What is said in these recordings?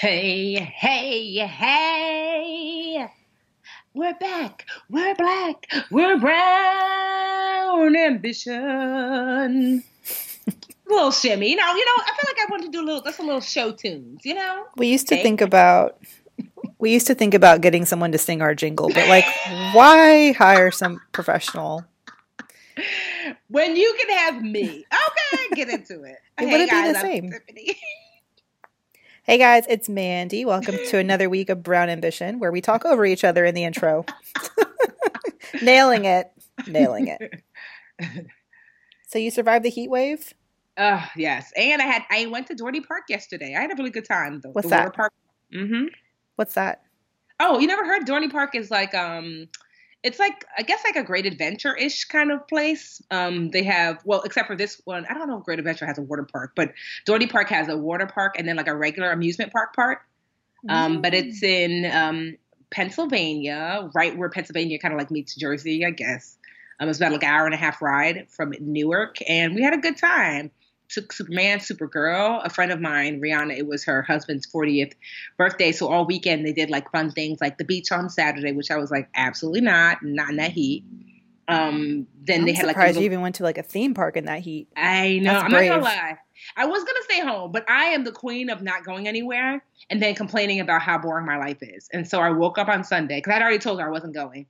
Hey, hey, hey. We're back. We're black. We're brown ambition. a little shimmy. You know, you know, I feel like I want to do a little that's a little show tunes, you know? We used to hey. think about we used to think about getting someone to sing our jingle, but like why hire some professional? When you can have me. Okay, get into it. It hey, would guys, be the same. Hey guys, it's Mandy. Welcome to another week of Brown Ambition, where we talk over each other in the intro. Nailing it. Nailing it. So you survived the heat wave? Uh yes. And I had I went to Dorney Park yesterday. I had a really good time. The, What's the that? Park. Mm-hmm. What's that? Oh, you never heard Dorney Park is like um it's like I guess like a Great Adventure ish kind of place. Um, they have well, except for this one, I don't know if Great Adventure has a water park, but Dorney Park has a water park and then like a regular amusement park part. Um, mm. but it's in um, Pennsylvania, right where Pennsylvania kind of like meets Jersey, I guess. Um, it's about like an hour and a half ride from Newark, and we had a good time took Superman, Supergirl. A friend of mine, Rihanna, it was her husband's 40th birthday. So all weekend they did like fun things like the beach on Saturday, which I was like, absolutely not, not in that heat. Um, then I'm they had like surprised you even went to like a theme park in that heat. I know. That's I'm brave. not gonna lie. I was gonna stay home, but I am the queen of not going anywhere and then complaining about how boring my life is. And so I woke up on Sunday because I'd already told her I wasn't going.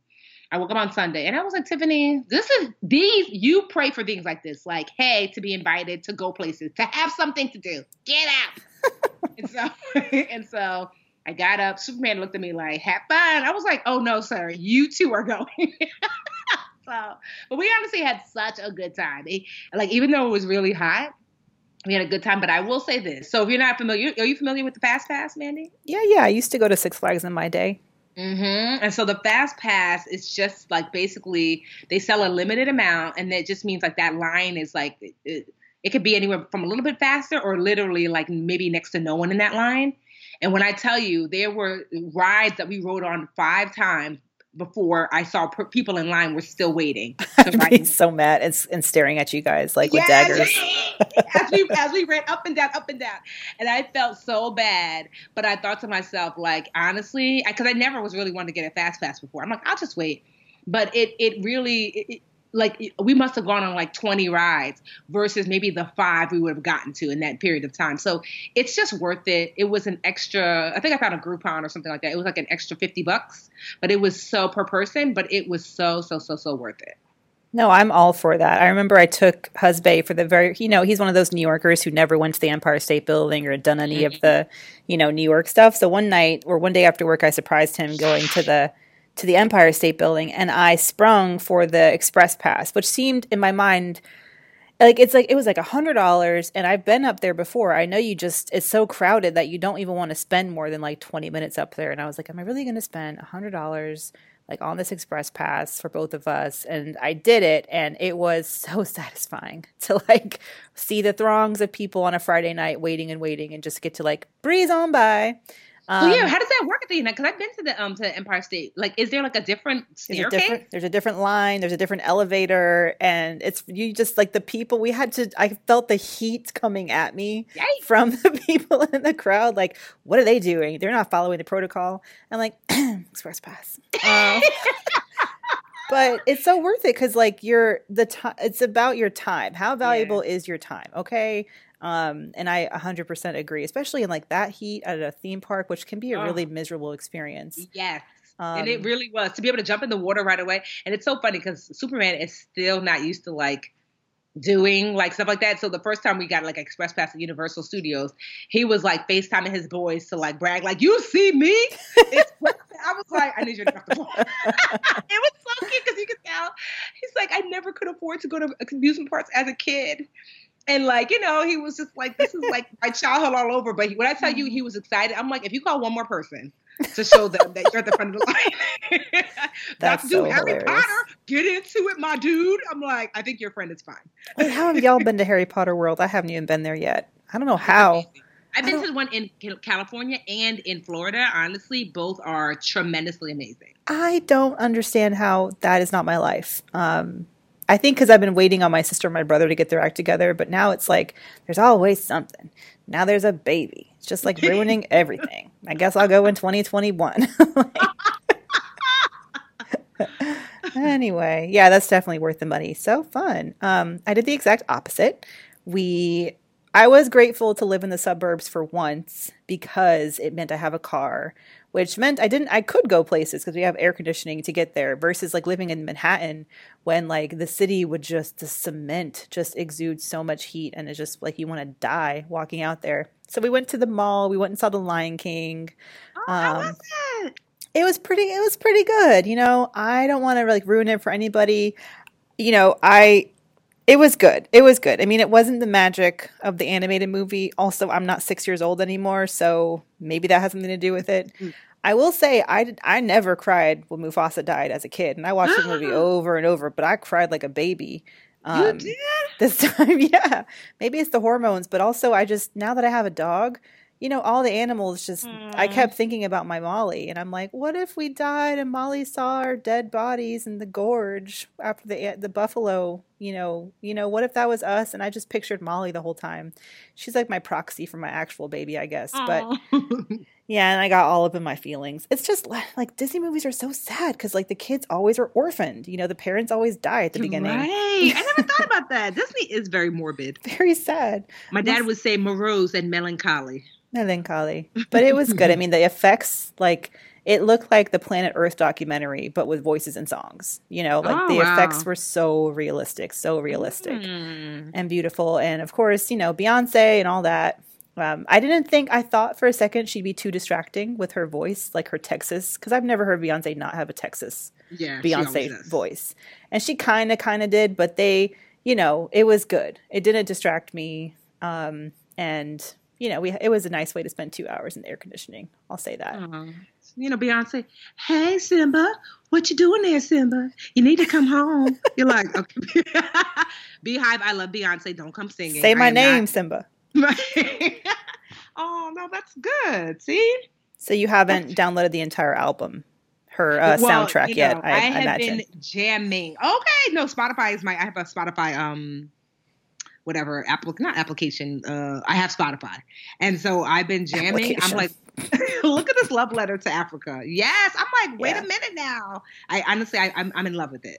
I woke up on Sunday and I was like, Tiffany, this is these, you pray for things like this, like, hey, to be invited, to go places, to have something to do. Get out. and so and so I got up. Superman looked at me like, have fun. I was like, oh no, sir, you two are going. so but we honestly had such a good time. It, like, even though it was really hot, we had a good time. But I will say this. So if you're not familiar, are you familiar with the Fast Pass, Mandy? Yeah, yeah. I used to go to Six Flags in my day. Mm-hmm. And so the fast pass is just like basically they sell a limited amount, and that just means like that line is like it, it could be anywhere from a little bit faster or literally like maybe next to no one in that line. And when I tell you, there were rides that we rode on five times before I saw per- people in line were still waiting. I'd be so mad and, and, staring at you guys like with daggers. as we as we ran up and down, up and down, and I felt so bad. But I thought to myself, like honestly, because I, I, never was really wanting to get a fast pass before. I'm like, I'll just wait. But it it really it, like we must have gone on like 20 rides versus maybe the five we would have gotten to in that period of time. So it's just worth it. It was an extra, I think I found a Groupon or something like that. It was like an extra 50 bucks, but it was so per person, but it was so, so, so, so worth it. No, I'm all for that. I remember I took Husbay for the very, you know, he's one of those New Yorkers who never went to the Empire State Building or had done any mm-hmm. of the, you know, New York stuff. So one night or one day after work, I surprised him going to the to the Empire State Building and I sprung for the express pass, which seemed in my mind like it's like it was like a hundred dollars and I've been up there before. I know you just it's so crowded that you don't even want to spend more than like twenty minutes up there. And I was like, Am I really gonna spend a hundred dollars like on this express pass for both of us? And I did it and it was so satisfying to like see the throngs of people on a Friday night waiting and waiting and just get to like breeze on by. Um, well, yeah, how does that work at the United? Because I've been to the um to the Empire State. Like, is there like a different staircase? There's a different, there's a different line. There's a different elevator, and it's you just like the people. We had to. I felt the heat coming at me Yikes. from the people in the crowd. Like, what are they doing? They're not following the protocol. I'm like, express pass. Um, but it's so worth it because like you're the time. It's about your time. How valuable yeah. is your time? Okay. Um, and I 100% agree, especially in like that heat at a theme park, which can be a oh. really miserable experience. Yes. Um, and it um, really was to be able to jump in the water right away. And it's so funny because Superman is still not used to like doing like stuff like that. So the first time we got like express pass at Universal Studios, he was like FaceTiming his boys to like brag, like, you see me? It's I was like, I need you to drop the phone. it was so cute because you could tell. He's like, I never could afford to go to amusement parks as a kid. And like, you know, he was just like, this is like my childhood all over. But when I tell you he was excited, I'm like, if you call one more person to show them that you're at the front of the line. That's so Harry. Potter, get into it, my dude. I'm like, I think your friend is fine. Wait, how have y'all been to Harry Potter World? I haven't even been there yet. I don't know how. I've been to one in California and in Florida. Honestly, both are tremendously amazing. I don't understand how that is not my life. Um, I think because I've been waiting on my sister and my brother to get their act together, but now it's like there's always something. Now there's a baby. It's just like ruining everything. I guess I'll go in 2021. anyway, yeah, that's definitely worth the money. So fun. Um, I did the exact opposite. We I was grateful to live in the suburbs for once because it meant I have a car which meant I didn't I could go places because we have air conditioning to get there versus like living in Manhattan when like the city would just the cement just exude so much heat and it's just like you want to die walking out there. So we went to the mall, we went and saw the Lion King. Oh, um, was it? It was pretty it was pretty good. You know, I don't want to like ruin it for anybody. You know, I it was good. It was good. I mean, it wasn't the magic of the animated movie. Also, I'm not six years old anymore, so maybe that has something to do with it. Mm. I will say, I, I never cried when Mufasa died as a kid, and I watched the movie over and over, but I cried like a baby. Um, you did? This time, yeah. Maybe it's the hormones, but also I just, now that I have a dog, you know, all the animals just, mm. I kept thinking about my Molly, and I'm like, what if we died and Molly saw our dead bodies in the gorge after the the buffalo, you know, you know, what if that was us? And I just pictured Molly the whole time. She's like my proxy for my actual baby, I guess. Aww. But yeah, and I got all up in my feelings. It's just like Disney movies are so sad because like the kids always are orphaned. You know, the parents always die at the beginning. Right. I never thought about that. Disney is very morbid. Very sad. My dad would say morose and melancholy melancholy. But it was good. I mean, the effects, like, it looked like the Planet Earth documentary, but with voices and songs. You know, like oh, the wow. effects were so realistic, so realistic mm. and beautiful. And of course, you know, Beyonce and all that. Um, I didn't think, I thought for a second she'd be too distracting with her voice, like her Texas, because I've never heard Beyonce not have a Texas yeah, Beyonce voice. And she kind of, kind of did, but they, you know, it was good. It didn't distract me. Um, and you know, we it was a nice way to spend two hours in the air conditioning. I'll say that. Uh-huh. You know, Beyonce, hey Simba, what you doing there, Simba? You need to come home. You're like, okay. Beyhive, I love Beyonce. Don't come singing. Say my name, not... Simba. oh no, that's good. See. So you haven't downloaded the entire album, her uh, well, soundtrack you know, yet? I, I have imagine. been jamming. Okay, no, Spotify is my. I have a Spotify um whatever apple not application. Uh, I have Spotify, and so I've been jamming. I'm like, look at this love letter to Africa. Yes, I'm like, wait yeah. a minute now. I honestly, I, I'm I'm in love with it.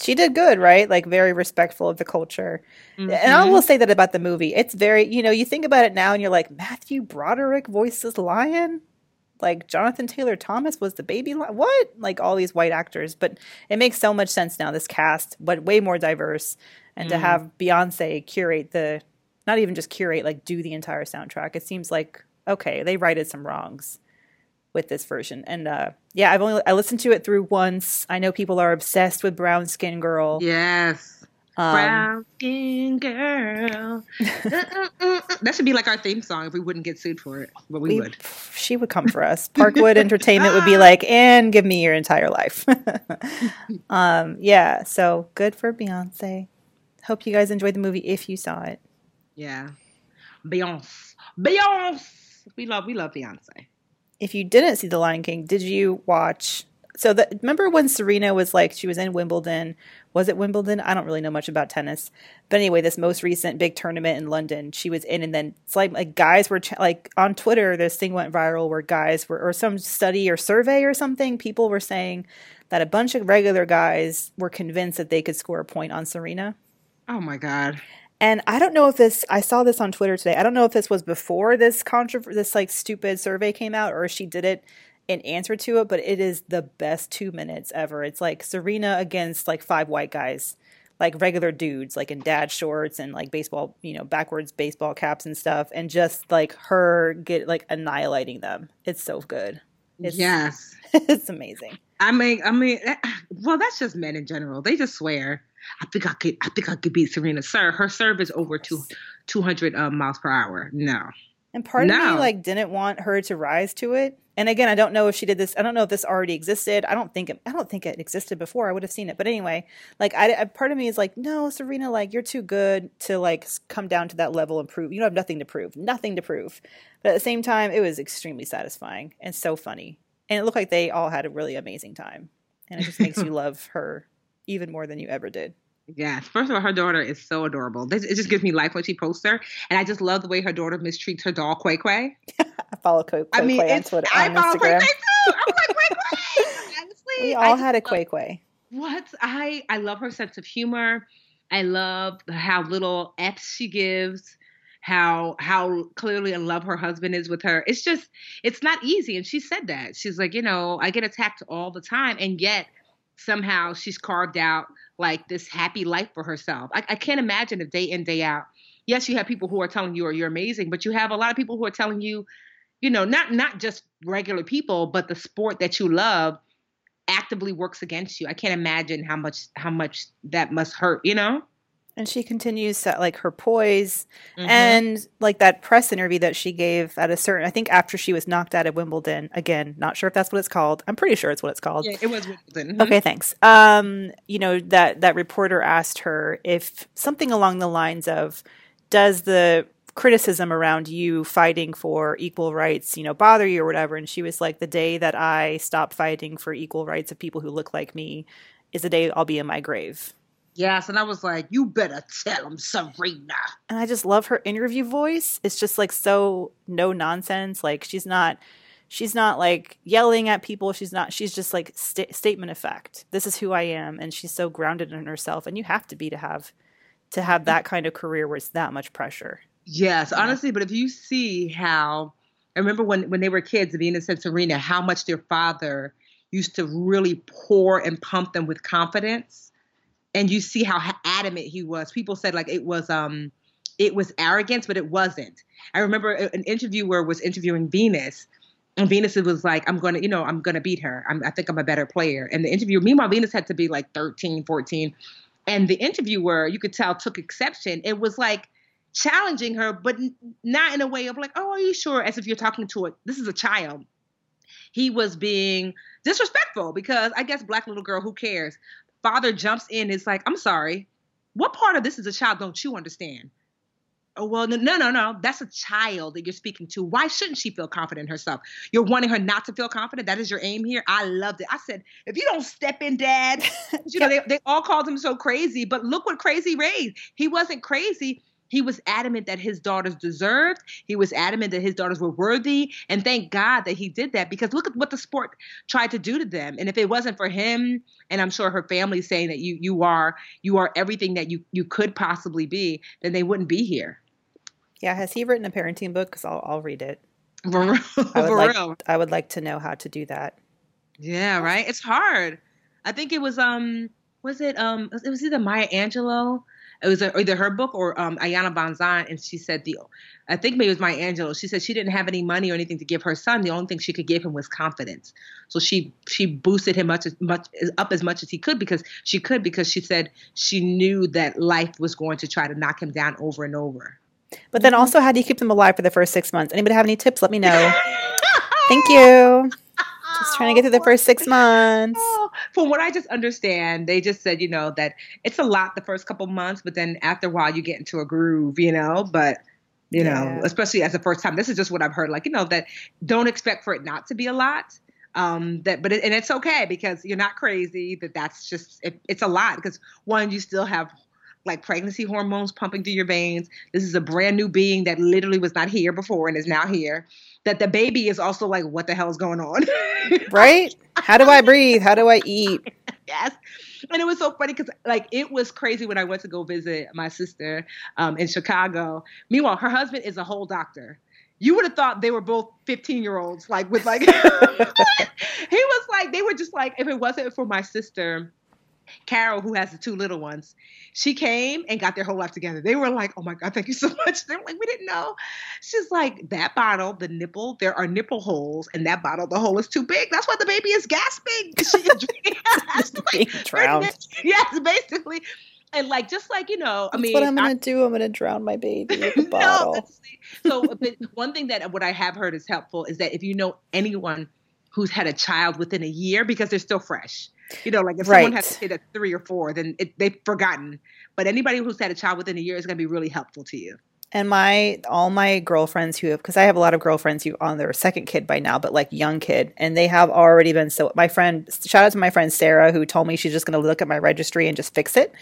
She did good, right? Like very respectful of the culture. Mm-hmm. And I will say that about the movie. It's very, you know, you think about it now and you're like, Matthew Broderick voices Lion? Like Jonathan Taylor Thomas was the baby lion? What? Like all these white actors. But it makes so much sense now, this cast, but way more diverse and mm. to have Beyonce curate the not even just curate like do the entire soundtrack it seems like okay they righted some wrongs with this version and uh yeah I've only I listened to it through once I know people are obsessed with Brown Skin Girl yes um, Brown skin girl. that should be like our theme song if we wouldn't get sued for it. But we, we would. She would come for us. Parkwood Entertainment would be like, and give me your entire life. um, yeah, so good for Beyonce. Hope you guys enjoyed the movie if you saw it. Yeah. Beyonce. Beyonce. We love we love Beyonce. If you didn't see The Lion King, did you watch so the, remember when Serena was like she was in Wimbledon? Was it Wimbledon? I don't really know much about tennis, but anyway, this most recent big tournament in London, she was in, and then it's like like guys were ch- like on Twitter. This thing went viral where guys were or some study or survey or something. People were saying that a bunch of regular guys were convinced that they could score a point on Serena. Oh my god. And I don't know if this I saw this on Twitter today. I don't know if this was before this controversy this like stupid survey came out or if she did it in answer to it, but it is the best 2 minutes ever. It's like Serena against like five white guys like regular dudes, like in dad shorts and like baseball, you know, backwards baseball caps and stuff, and just like her get like annihilating them. It's so good. It's, yes, it's amazing. I mean, I mean, eh, well, that's just men in general. They just swear. I think I could. I think I could beat Serena. Sir, her serve is over two, 200 um, miles per hour. No. And part no. of me like didn't want her to rise to it. And again, I don't know if she did this. I don't know if this already existed. I don't think it. I don't think it existed before. I would have seen it. But anyway, like I, I part of me is like, no, Serena, like you're too good to like come down to that level and prove. You don't have nothing to prove. Nothing to prove. But at the same time, it was extremely satisfying and so funny. And it looked like they all had a really amazing time. And it just makes you love her even more than you ever did. Yes. First of all, her daughter is so adorable. It just gives me life when she posts her. And I just love the way her daughter mistreats her doll, Qai Qai. I follow Qai Qai I mean, on Twitter. I on follow Qai Qai too. I'm like, Qai Qai. Honestly. We all had a Qai Qai. What? I, I love her sense of humor. I love how little F's she gives how how clearly in love her husband is with her. It's just it's not easy. And she said that. She's like, you know, I get attacked all the time, and yet somehow she's carved out like this happy life for herself. I, I can't imagine if day in, day out. Yes, you have people who are telling you or you're amazing, but you have a lot of people who are telling you, you know, not not just regular people, but the sport that you love actively works against you. I can't imagine how much how much that must hurt, you know? And she continues to like her poise mm-hmm. and like that press interview that she gave at a certain i think after she was knocked out of wimbledon again not sure if that's what it's called i'm pretty sure it's what it's called. Yeah it was wimbledon. Mm-hmm. okay thanks. Um you know that that reporter asked her if something along the lines of does the criticism around you fighting for equal rights you know bother you or whatever? And she was like the day that i stop fighting for equal rights of people who look like me is the day i'll be in my grave Yes, and I was like, you better tell him, Serena. And I just love her interview voice. It's just like so no nonsense. Like she's not she's not like yelling at people. She's not she's just like st- statement of fact. This is who I am and she's so grounded in herself and you have to be to have to have that kind of career where it's that much pressure. Yes, honestly, but if you see how I remember when when they were kids, Venus and Serena, how much their father used to really pour and pump them with confidence and you see how adamant he was. People said like it was um it was arrogance, but it wasn't. I remember an interviewer was interviewing Venus, and Venus was like, I'm going to, you know, I'm going to beat her. I'm, I think I'm a better player. And the interviewer, meanwhile, Venus had to be like 13, 14. And the interviewer, you could tell, took exception. It was like challenging her, but not in a way of like, oh, are you sure? As if you're talking to a, this is a child. He was being disrespectful because I guess black little girl, who cares? Father jumps in is like, I'm sorry, what part of this is a child don't you understand? Oh, well, no, no, no, no. That's a child that you're speaking to. Why shouldn't she feel confident in herself? You're wanting her not to feel confident. That is your aim here. I loved it. I said, if you don't step in, dad, you know, they, they all called him so crazy, but look what crazy raised. He wasn't crazy. He was adamant that his daughters deserved. He was adamant that his daughters were worthy. And thank God that he did that because look at what the sport tried to do to them. And if it wasn't for him, and I'm sure her family saying that you you are you are everything that you you could possibly be, then they wouldn't be here. Yeah, has he written a parenting book? Because I'll I'll read it. For real. I would like, real. I would like to know how to do that. Yeah, right. It's hard. I think it was um was it um it was either Maya Angelou it was either her book or um, Iyanla Vanzant, and she said the, I think maybe it was my Angelou. She said she didn't have any money or anything to give her son. The only thing she could give him was confidence. So she she boosted him much as much up as much as he could because she could because she said she knew that life was going to try to knock him down over and over. But then also, how do you keep them alive for the first six months? Anybody have any tips? Let me know. Thank you. Just trying to get through the first six months. From what I just understand, they just said, you know, that it's a lot the first couple months, but then after a while you get into a groove, you know, but you yeah. know, especially as the first time. This is just what I've heard. Like, you know, that don't expect for it not to be a lot. Um, that, but it, and it's okay because you're not crazy. That that's just it, it's a lot because one, you still have like pregnancy hormones pumping through your veins. This is a brand new being that literally was not here before and is now here. That the baby is also like, what the hell is going on? right? How do I breathe? How do I eat? yes. And it was so funny because like it was crazy when I went to go visit my sister um, in Chicago. Meanwhile, her husband is a whole doctor you would have thought they were both 15 year olds, like with like, he was like, they were just like, if it wasn't for my sister, Carol, who has the two little ones, she came and got their whole life together. They were like, "Oh my god, thank you so much." They're like, "We didn't know." She's like, "That bottle, the nipple, there are nipple holes, and that bottle, the hole is too big. That's why the baby is gasping. She is being drowned." Yes, basically and like just like you know, I That's mean, what I'm gonna do. I'm gonna drown my baby with a bottle. no, so one thing that what I have heard is helpful is that if you know anyone who's had a child within a year because they're still fresh. You know, like if right. someone has a kid at three or four, then it, they've forgotten. But anybody who's had a child within a year is going to be really helpful to you. And my all my girlfriends who have because I have a lot of girlfriends who on their second kid by now, but like young kid, and they have already been so. My friend, shout out to my friend Sarah who told me she's just going to look at my registry and just fix it.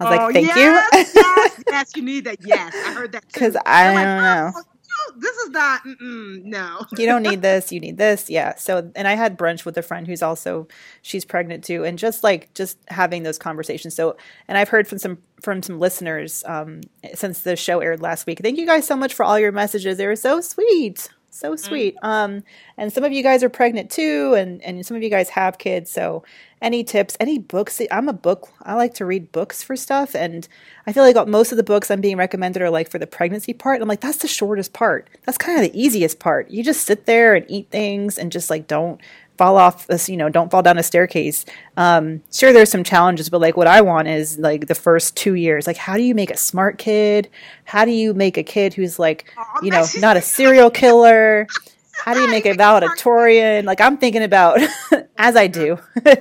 I was oh, like, thank yes, you. yes, yes, you need that. Yes, I heard that Because I oh, don't like, know. Oh, this is not no. You don't need this you need this yeah. So and i had brunch with a friend who's also she's pregnant too and just like just having those conversations. So and i've heard from some from some listeners um, since the show aired last week. Thank you guys so much for all your messages. They were so sweet so sweet. Mm. Um, and some of you guys are pregnant too, and and some of you guys have kids. So, any tips, any books? I'm a book. I like to read books for stuff, and I feel like most of the books I'm being recommended are like for the pregnancy part. I'm like, that's the shortest part. That's kind of the easiest part. You just sit there and eat things, and just like don't fall off this, you know, don't fall down a staircase. Um, sure, there's some challenges, but like what I want is like the first two years. Like, how do you make a smart kid? How do you make a kid who's like, you know, not a serial killer? How do you make a valedictorian? Like I'm thinking about as I do. oh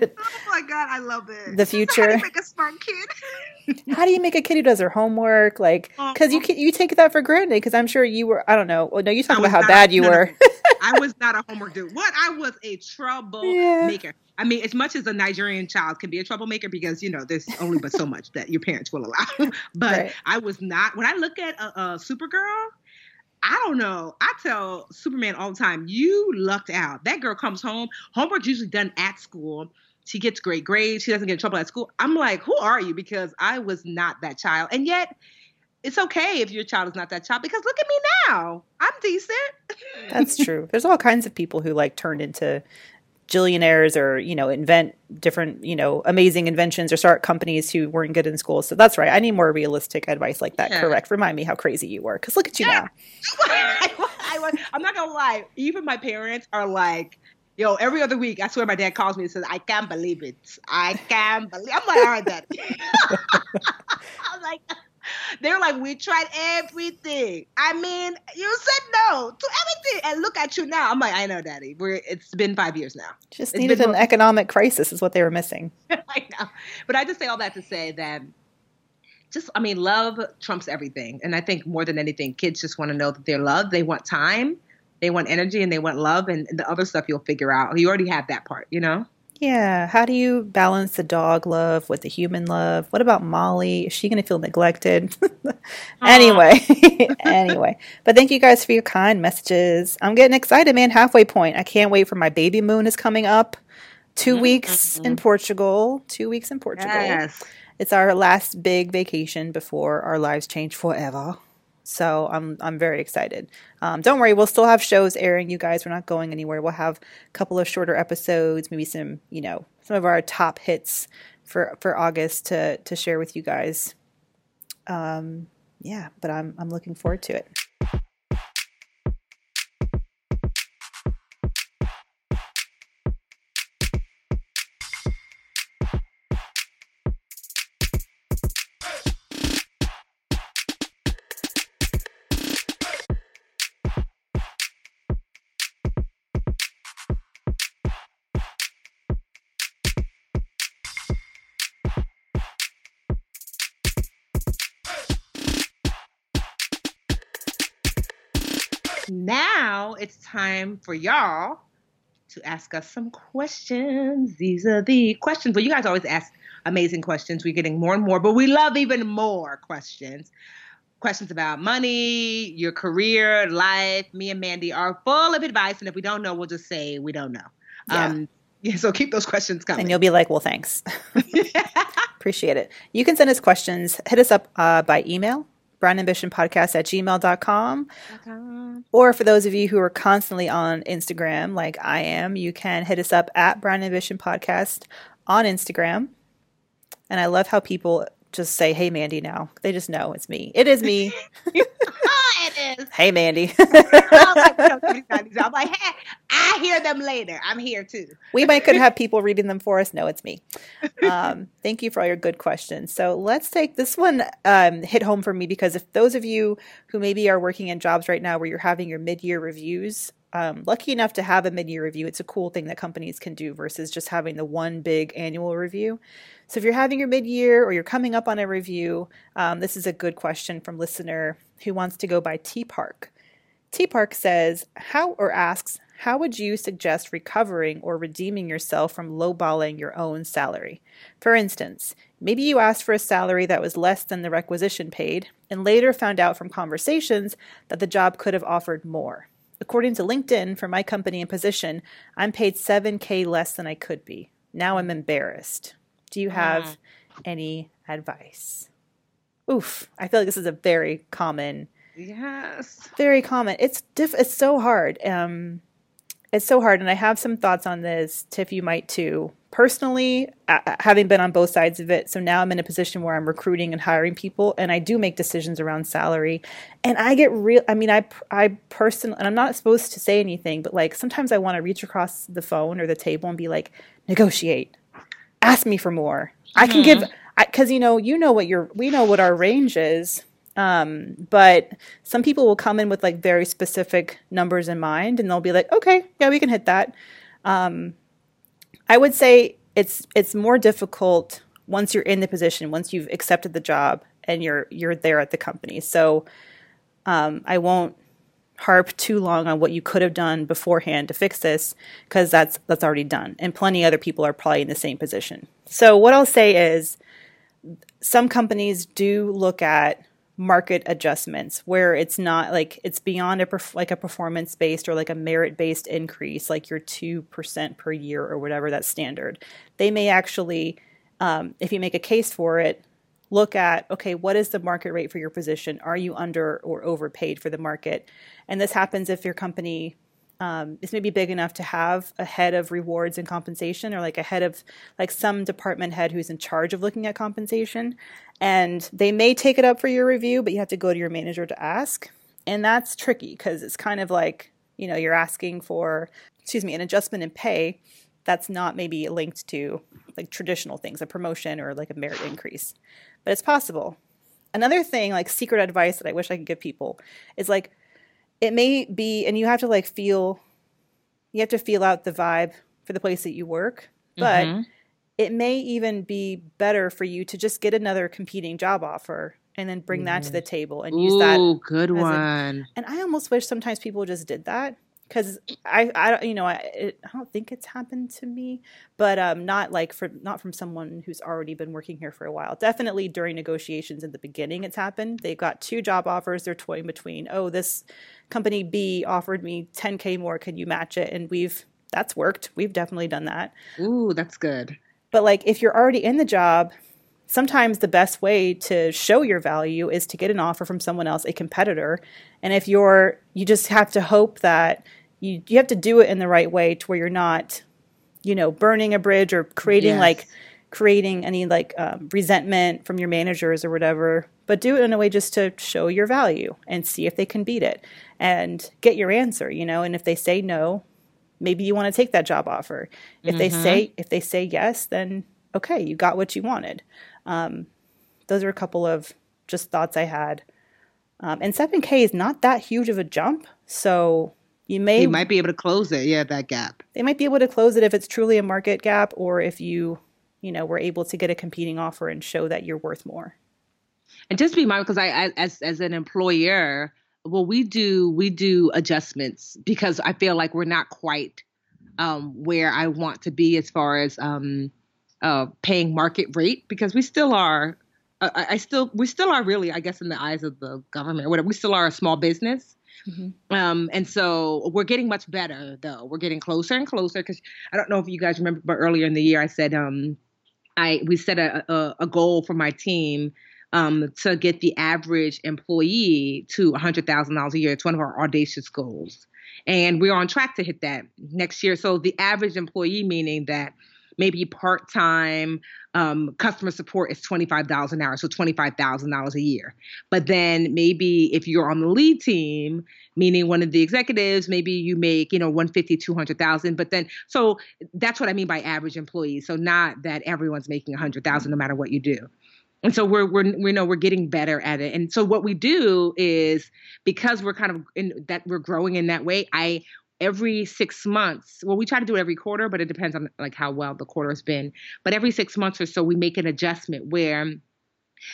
my god, I love it. The future. How do you make a smart kid? How do you make a kid who does her homework? Like, oh, because you oh. you take that for granted. Because I'm sure you were. I don't know. Well, no, you talk about how bad you were. I was not a homework dude. What? I was a troublemaker. Yeah. I mean, as much as a Nigerian child can be a troublemaker because you know there's only but so much that your parents will allow. but right. I was not. When I look at a, a Supergirl, I don't know. I tell Superman all the time, you lucked out. That girl comes home. Homework's usually done at school. She gets great grades. She doesn't get in trouble at school. I'm like, who are you? Because I was not that child. And yet, it's okay if your child is not that child because look at me now. I'm decent. That's true. There's all kinds of people who like turn into billionaires or you know invent different you know amazing inventions or start companies who weren't good in school. So that's right. I need more realistic advice like that. Yeah. correct. Remind me how crazy you were. Because look at you yeah. now. I, am not gonna lie. Even my parents are like yo every other week i swear my dad calls me and says i can't believe it. I can't believe i'm like all right dad i'm like they're like, we tried everything. I mean, you said no to everything, and look at you now. I'm like, I know, Daddy. We're it's been five years now. Just it's needed an economic crisis, is what they were missing. I know, but I just say all that to say that. Just, I mean, love trumps everything. And I think more than anything, kids just want to know that they're loved. They want time, they want energy, and they want love. And the other stuff you'll figure out. You already have that part, you know? Yeah. How do you balance the dog love with the human love? What about Molly? Is she going to feel neglected? anyway, anyway. But thank you guys for your kind messages. I'm getting excited, man. Halfway point. I can't wait for my baby moon is coming up. 2 mm-hmm. weeks in Portugal. Two weeks in Portugal. Yes. It's our last big vacation before our lives change forever. So I'm I'm very excited. Um, don't worry, we'll still have shows airing, you guys. We're not going anywhere. We'll have a couple of shorter episodes, maybe some, you know, some of our top hits for for August to to share with you guys. Um, yeah, but I'm I'm looking forward to it. Now it's time for y'all to ask us some questions. These are the questions. Well, you guys always ask amazing questions. We're getting more and more, but we love even more questions. Questions about money, your career, life. Me and Mandy are full of advice, and if we don't know, we'll just say we don't know. Yeah. Um, yeah, so keep those questions coming. And you'll be like, well, thanks. Appreciate it. You can send us questions. Hit us up uh, by email, brownambitionpodcast at gmail.com. Or for those of you who are constantly on Instagram, like I am, you can hit us up at Brown Ambition Podcast on Instagram. And I love how people just say, "Hey, Mandy." Now they just know it's me. It is me. it is. Hey, Mandy. I'm like, hey, I hear them later. I'm here too. we might could have people reading them for us. No, it's me. Um, thank you for all your good questions. So let's take this one. Um, hit home for me because if those of you who maybe are working in jobs right now where you're having your mid-year reviews um, lucky enough to have a mid-year review. It's a cool thing that companies can do versus just having the one big annual review. So if you're having your mid-year or you're coming up on a review um, this is a good question from listener who wants to go by t park t park says how or asks how would you suggest recovering or redeeming yourself from lowballing your own salary? For instance maybe you asked for a salary that was less than the requisition paid and later found out from conversations that the job could have offered more According to LinkedIn, for my company and position, I'm paid 7K less than I could be. Now I'm embarrassed. Do you have mm. any advice? Oof, I feel like this is a very common. Yes. Very common. It's diff- it's so hard. Um it's so hard and I have some thoughts on this. Tiff you might too personally, having been on both sides of it, so now I'm in a position where I'm recruiting and hiring people, and I do make decisions around salary. And I get real. I mean, I I personally, and I'm not supposed to say anything, but like sometimes I want to reach across the phone or the table and be like, negotiate, ask me for more. Mm-hmm. I can give, because mm-hmm. you know, you know what your we know what our range is. Um, but some people will come in with like very specific numbers in mind, and they'll be like, okay, yeah, we can hit that. Um, I would say it's it's more difficult once you're in the position, once you've accepted the job and you're you're there at the company. So um, I won't harp too long on what you could have done beforehand to fix this because that's that's already done, and plenty other people are probably in the same position. So what I'll say is, some companies do look at market adjustments where it's not like it's beyond a perf- like a performance based or like a merit based increase like your 2% per year or whatever that's standard. They may actually um, if you make a case for it look at okay what is the market rate for your position? Are you under or overpaid for the market? And this happens if your company um, is maybe big enough to have a head of rewards and compensation or like a head of like some department head who's in charge of looking at compensation. And they may take it up for your review but you have to go to your manager to ask. And that's tricky because it's kind of like you know you're asking for excuse me an adjustment in pay that's not maybe linked to like traditional things a promotion or like a merit increase. But it's possible. Another thing like secret advice that i wish i could give people is like it may be and you have to like feel you have to feel out the vibe for the place that you work but mm-hmm. it may even be better for you to just get another competing job offer and then bring mm. that to the table and use Ooh, that good one a, and i almost wish sometimes people just did that because I, I, don't, you know, I, it, I don't think it's happened to me, but um, not like for not from someone who's already been working here for a while. Definitely during negotiations in the beginning, it's happened. They've got two job offers. They're toying between. Oh, this company B offered me 10k more. Can you match it? And we've that's worked. We've definitely done that. Ooh, that's good. But like, if you're already in the job, sometimes the best way to show your value is to get an offer from someone else, a competitor. And if you're, you just have to hope that you you have to do it in the right way to where you're not, you know, burning a bridge or creating yes. like creating any like um, resentment from your managers or whatever. But do it in a way just to show your value and see if they can beat it and get your answer. You know, and if they say no, maybe you want to take that job offer. If mm-hmm. they say if they say yes, then okay, you got what you wanted. Um, those are a couple of just thoughts I had. Um, and 7K is not that huge of a jump. So you may you might be able to close it yeah that gap they might be able to close it if it's truly a market gap or if you you know were able to get a competing offer and show that you're worth more and just be mindful because i as as an employer well we do we do adjustments because i feel like we're not quite um, where i want to be as far as um, uh, paying market rate because we still are. Uh, I still, we still are really, I guess, in the eyes of the government or whatever. We still are a small business. Mm-hmm. Um, and so we're getting much better, though. We're getting closer and closer because I don't know if you guys remember, but earlier in the year, I said um, I we set a, a, a goal for my team um, to get the average employee to $100,000 a year. It's one of our audacious goals. And we're on track to hit that next year. So the average employee, meaning that maybe part time um, customer support is $25 an hour, so $25,000 a year. But then maybe if you're on the lead team, meaning one of the executives, maybe you make, you know, 150, 200,000. But then, so that's what I mean by average employees. So not that everyone's making 100,000 no matter what you do and so we're we're we know we're getting better at it and so what we do is because we're kind of in that we're growing in that way i every six months well we try to do it every quarter but it depends on like how well the quarter has been. But every six months or so we make an adjustment where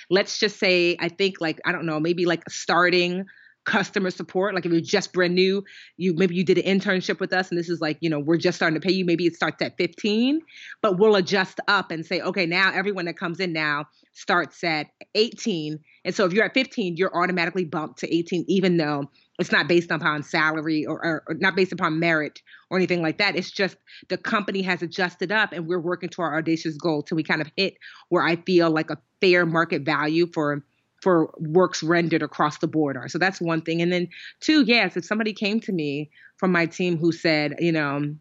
let's just say i think like i don't know maybe like starting customer support like if you're just brand new you maybe you did an internship with us and this is like you know we're just starting to pay you maybe it starts at 15 but we'll adjust up and say okay now everyone that comes in now starts at 18 and so if you're at 15 you're automatically bumped to 18 even though it's not based upon salary or, or, or, not based upon merit or anything like that. It's just the company has adjusted up and we're working to our audacious goal till we kind of hit where I feel like a fair market value for for works rendered across the board are. So that's one thing. And then two, yes, if somebody came to me from my team who said, you know,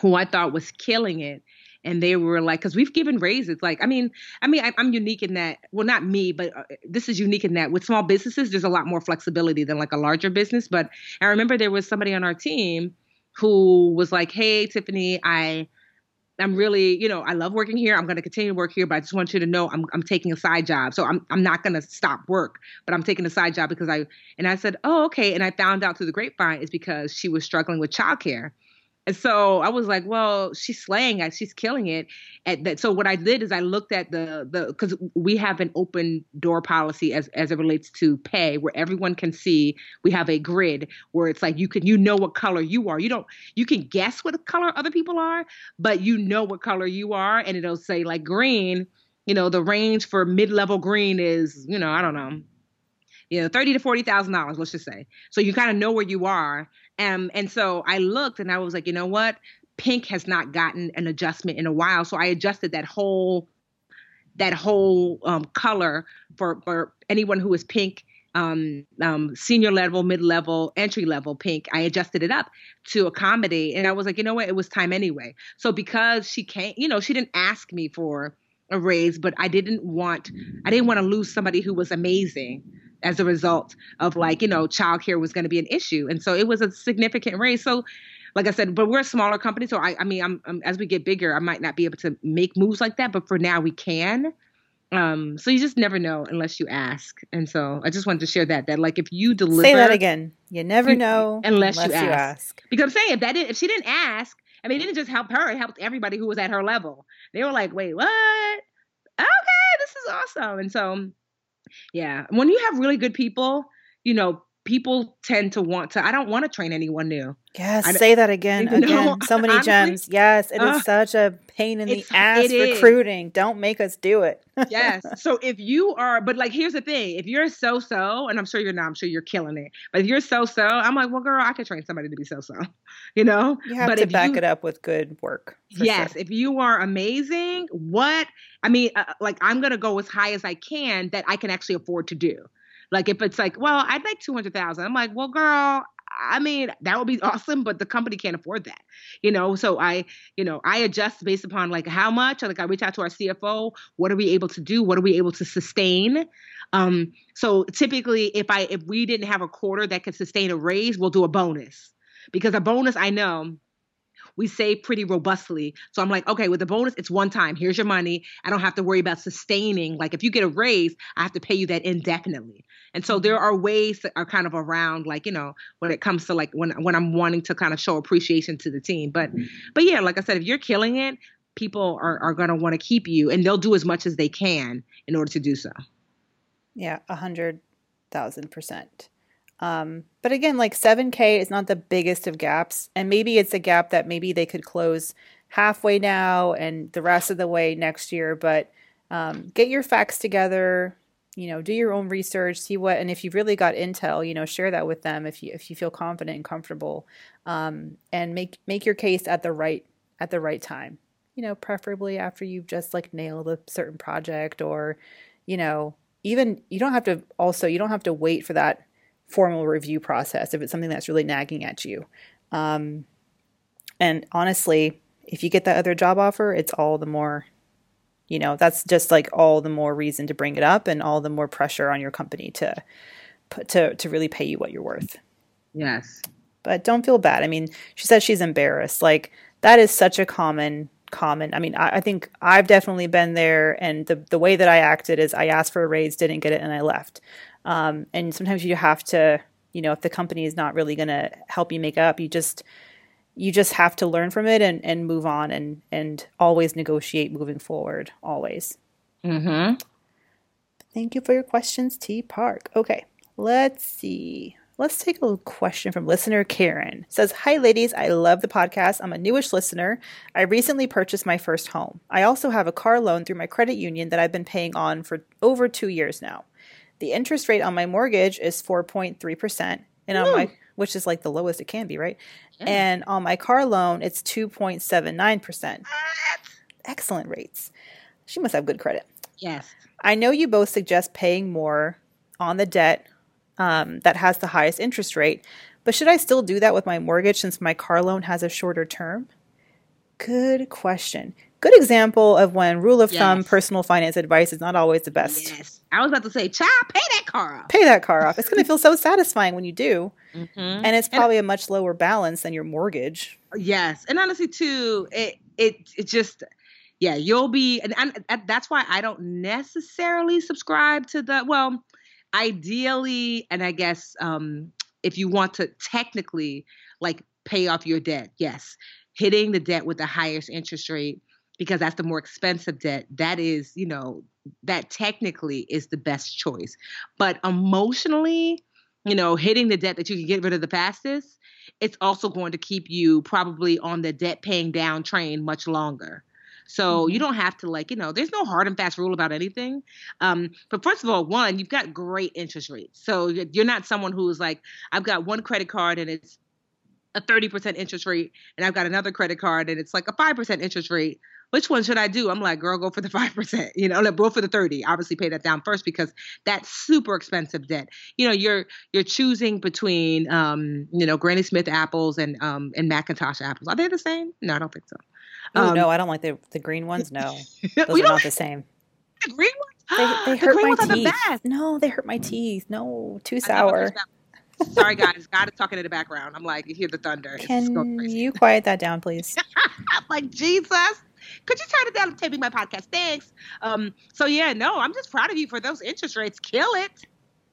who I thought was killing it, and they were like, because we've given raises. Like, I mean, I mean, I, am unique in that. Well, not me, but uh, this is unique in that with small businesses, there's a lot more flexibility than like a larger business. But I remember there was somebody on our team who was like, "Hey, Tiffany, I." I'm really, you know, I love working here. I'm going to continue to work here, but I just want you to know I'm I'm taking a side job. So I'm I'm not going to stop work, but I'm taking a side job because I and I said, "Oh, okay." And I found out through the grapevine is because she was struggling with childcare. And so I was like, well, she's slaying it. She's killing it. At that. So what I did is I looked at the the because we have an open door policy as as it relates to pay, where everyone can see. We have a grid where it's like you can you know what color you are. You don't you can guess what color other people are, but you know what color you are, and it'll say like green. You know the range for mid level green is you know I don't know you know, thirty to forty thousand dollars, let's just say. So you kind of know where you are. Um, and so I looked and I was like, you know what? Pink has not gotten an adjustment in a while. So I adjusted that whole that whole um, color for for anyone who is pink um, um, senior level, mid level, entry level pink. I adjusted it up to accommodate. And I was like, you know what? It was time anyway. So because she can't, you know, she didn't ask me for a raise, but I didn't want, I didn't want to lose somebody who was amazing as a result of like, you know, childcare was going to be an issue. And so it was a significant raise. So like I said, but we're a smaller company. So I, I mean, I'm, I'm, as we get bigger, I might not be able to make moves like that, but for now we can. Um, so you just never know unless you ask. And so I just wanted to share that, that like if you deliver. Say that again. You never know unless, unless you, ask. you, ask. Because I'm saying if that, if she didn't ask, I mean, it didn't just help her, it helped everybody who was at her level. They were like, wait, what? Okay, this is awesome. And so yeah. When you have really good people, you know, people tend to want to, I don't want to train anyone new. Yes, I, say that again. Again. Know, so many honestly, gems. Yes, it uh, is such a pain in the ass recruiting. Is. Don't make us do it. yes. So if you are, but like, here's the thing if you're so so, and I'm sure you're not, I'm sure you're killing it, but if you're so so, I'm like, well, girl, I could train somebody to be so so, you know? You have but to back you, it up with good work. Yes. Sure. If you are amazing, what, I mean, uh, like, I'm going to go as high as I can that I can actually afford to do. Like if it's like, well, I'd like 200,000. I'm like, well, girl, I mean, that would be awesome, but the company can't afford that, you know. So I, you know, I adjust based upon like how much. Like I reach out to our CFO. What are we able to do? What are we able to sustain? Um, so typically, if I if we didn't have a quarter that could sustain a raise, we'll do a bonus because a bonus I know we save pretty robustly. So I'm like, okay, with the bonus, it's one time. Here's your money. I don't have to worry about sustaining. Like if you get a raise, I have to pay you that indefinitely. And so there mm-hmm. are ways that are kind of around, like you know, when it comes to like when when I'm wanting to kind of show appreciation to the team. But mm-hmm. but yeah, like I said, if you're killing it, people are are going to want to keep you, and they'll do as much as they can in order to do so. Yeah, a hundred thousand percent. Um, but again, like 7K is not the biggest of gaps. And maybe it's a gap that maybe they could close halfway now and the rest of the way next year. But um, get your facts together. You know, do your own research, see what, and if you've really got intel, you know, share that with them if you if you feel confident and comfortable, um, and make make your case at the right at the right time. You know, preferably after you've just like nailed a certain project, or you know, even you don't have to also you don't have to wait for that formal review process if it's something that's really nagging at you. Um, and honestly, if you get that other job offer, it's all the more, you know, that's just like all the more reason to bring it up and all the more pressure on your company to put to to really pay you what you're worth. Yes. But don't feel bad. I mean, she said she's embarrassed. Like that is such a common common. I mean, I, I, think I've definitely been there, and the the way that I acted is I asked for a raise, didn't get it, and I left. Um, and sometimes you have to, you know, if the company is not really going to help you make up, you just you just have to learn from it and, and move on and and always negotiate moving forward. Always. Mm-hmm. Thank you for your questions, T Park. Okay, let's see. Let's take a question from listener Karen. It says, "Hi ladies, I love the podcast. I'm a newish listener. I recently purchased my first home. I also have a car loan through my credit union that I've been paying on for over 2 years now. The interest rate on my mortgage is 4.3%, and on my which is like the lowest it can be, right? Yeah. And on my car loan, it's 2.79%. Excellent rates. She must have good credit. Yes. I know you both suggest paying more on the debt um, that has the highest interest rate, but should I still do that with my mortgage since my car loan has a shorter term? Good question good example of when rule of yes. thumb personal finance advice is not always the best. Yes. I was about to say, child, pay that car off. Pay that car off. It's going to feel so satisfying when you do. Mm-hmm. And it's probably and, a much lower balance than your mortgage. Yes. And honestly, too, it, it, it just, yeah, you'll be, and, and that's why I don't necessarily subscribe to the, well, ideally, and I guess um, if you want to technically like pay off your debt, yes, hitting the debt with the highest interest rate because that's the more expensive debt that is you know that technically is the best choice but emotionally you know hitting the debt that you can get rid of the fastest it's also going to keep you probably on the debt paying down train much longer so mm-hmm. you don't have to like, you know, there's no hard and fast rule about anything. Um, but first of all, one, you've got great interest rates. So you're not someone who's like, I've got one credit card and it's a 30% interest rate, and I've got another credit card and it's like a 5% interest rate which one should I do? I'm like, girl, go for the 5%, you know, go for the 30. Obviously pay that down first because that's super expensive debt. You know, you're, you're choosing between, um, you know, Granny Smith apples and, um, and McIntosh apples. Are they the same? No, I don't think so. Oh, um, no, I don't like the, the green ones. No, those are not the same. The green ones? They, they hurt my teeth. No, they hurt my teeth. No, too sour. Sorry, guys. God is talking in the background. I'm like, you hear the thunder. Can you quiet that down, please? I'm like, Jesus could you turn it down? I'm taping my podcast. Thanks. Um, so yeah, no, I'm just proud of you for those interest rates. Kill it.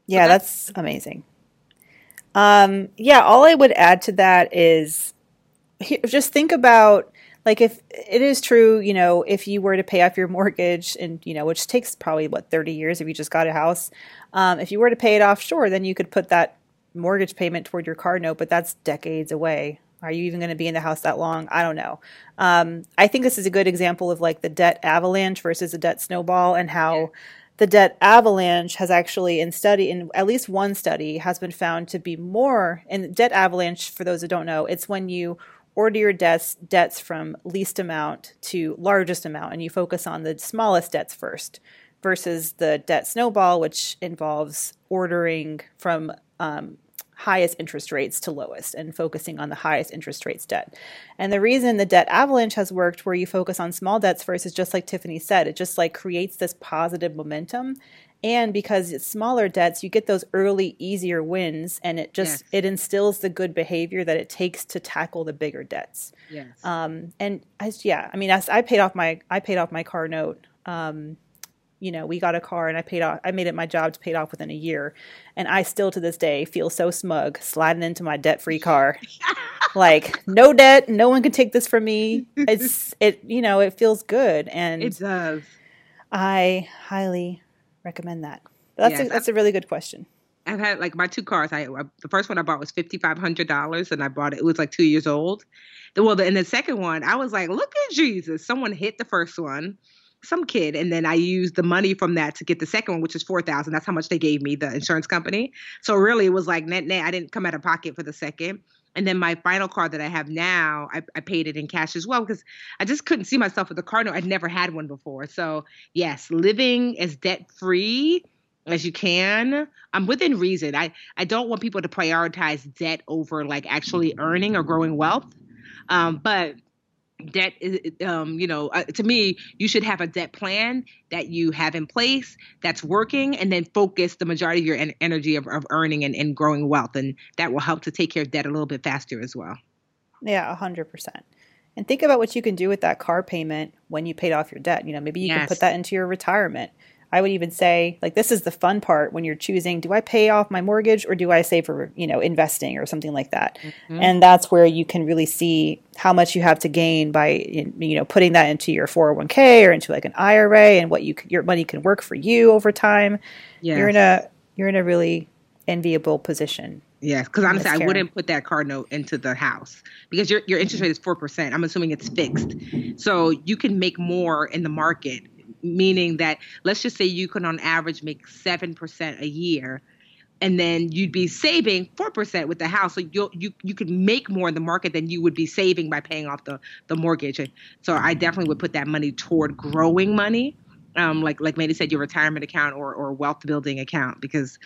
Yeah, that's, that's amazing. Um, yeah, all I would add to that is just think about like if it is true, you know, if you were to pay off your mortgage and you know, which takes probably what 30 years if you just got a house, um, if you were to pay it off, sure, then you could put that mortgage payment toward your car note, but that's decades away. Are you even going to be in the house that long? I don't know. Um, I think this is a good example of like the debt avalanche versus the debt snowball and how yeah. the debt avalanche has actually in study in at least one study has been found to be more in debt avalanche for those who don't know it's when you order your debts debts from least amount to largest amount and you focus on the smallest debts first versus the debt snowball which involves ordering from um, highest interest rates to lowest and focusing on the highest interest rates debt. And the reason the debt avalanche has worked where you focus on small debts first is just like Tiffany said, it just like creates this positive momentum. And because it's smaller debts, you get those early easier wins and it just yes. it instills the good behavior that it takes to tackle the bigger debts. Yes. Um, and as yeah, I mean as I paid off my I paid off my car note um, you know, we got a car and I paid off, I made it my job to pay it off within a year. And I still to this day feel so smug sliding into my debt free car. like, no debt, no one can take this from me. It's, it, you know, it feels good. And it does. I highly recommend that. That's, yes, a, that's a really good question. I've had like my two cars. I uh, the first one I bought was fifty five hundred dollars, and I bought it. It was like two years old. The, well, the, and the second one, I was like, look at Jesus. Someone hit the first one, some kid, and then I used the money from that to get the second one, which is four thousand. That's how much they gave me, the insurance company. So really, it was like net net. I didn't come out of pocket for the second. And then my final car that I have now, I, I paid it in cash as well because I just couldn't see myself with a car note. I'd never had one before. So yes, living as debt free as you can i'm within reason i i don't want people to prioritize debt over like actually earning or growing wealth um, but debt is um, you know uh, to me you should have a debt plan that you have in place that's working and then focus the majority of your en- energy of, of earning and, and growing wealth and that will help to take care of debt a little bit faster as well. Yeah 100% and think about what you can do with that car payment when you paid off your debt. You know maybe you yes. can put that into your retirement I would even say, like, this is the fun part when you're choosing do I pay off my mortgage or do I save for, you know, investing or something like that? Mm-hmm. And that's where you can really see how much you have to gain by, you know, putting that into your 401k or into like an IRA and what you your money can work for you over time. Yes. You're in a you're in a really enviable position. Yes, because honestly, I wouldn't put that car note into the house because your your interest rate is four percent. I'm assuming it's fixed, so you can make more in the market meaning that let's just say you can on average make 7% a year and then you'd be saving 4% with the house. So you you you could make more in the market than you would be saving by paying off the the mortgage. So i definitely would put that money toward growing money um, like like Mandy said your retirement account or or wealth building account because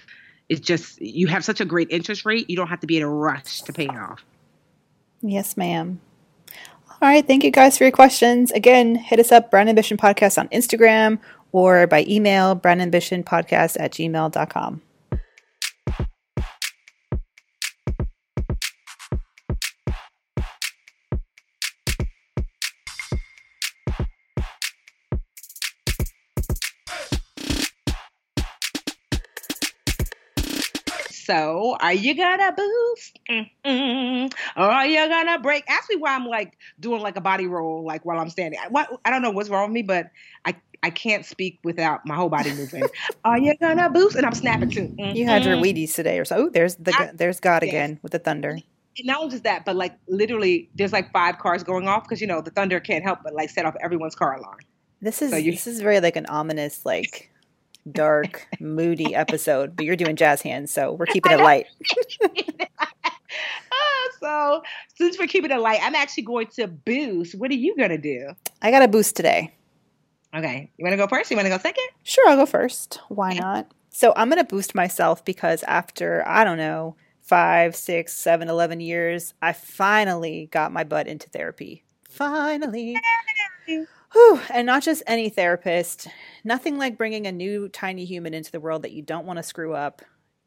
it's just you have such a great interest rate you don't have to be in a rush to pay it off. Yes ma'am all right. Thank you guys for your questions. Again, hit us up, Brown Ambition Podcast on Instagram or by email, brownambitionpodcast at gmail.com. Are you gonna boost? Mm-mm. Or are you gonna break? Ask me why I'm like doing like a body roll, like while I'm standing. I, what, I don't know what's wrong with me, but I I can't speak without my whole body moving. are you gonna boost? And I'm snapping too. Mm-mm. You had your Wheaties today, or so. Oh, there's the I, there's God yes. again with the thunder. And not only just that, but like literally, there's like five cars going off because you know the thunder can't help but like set off everyone's car alarm. This is so this is very like an ominous like dark, moody episode, but you're doing jazz hands, so we're keeping it light. Ah, so since we're keeping it light, I'm actually going to boost. What are you gonna do? I got a boost today. Okay, you want to go first? You want to go second? Sure, I'll go first. Why not? So I'm gonna boost myself because after I don't know five, six, seven, eleven years, I finally got my butt into therapy. Finally. Whew, and not just any therapist. Nothing like bringing a new tiny human into the world that you don't want to screw up,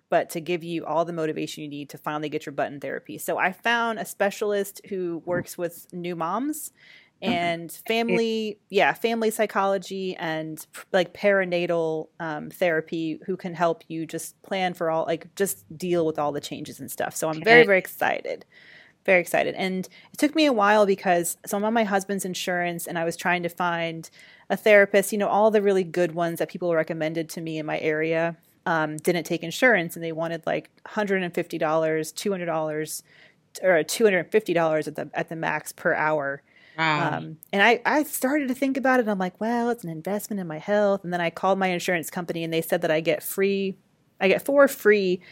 but to give you all the motivation you need to finally get your butt in therapy. So I found a specialist who works with new moms and family yeah family psychology and like perinatal um, therapy who can help you just plan for all like just deal with all the changes and stuff so i'm very very excited very excited. And it took me a while because so I'm on my husband's insurance and I was trying to find a therapist, you know, all the really good ones that people recommended to me in my area um, didn't take insurance and they wanted like $150, $200 or $250 at the, at the max per hour. Wow. Um, and I, I started to think about it. I'm like, well, it's an investment in my health. And then I called my insurance company and they said that I get free, I get four free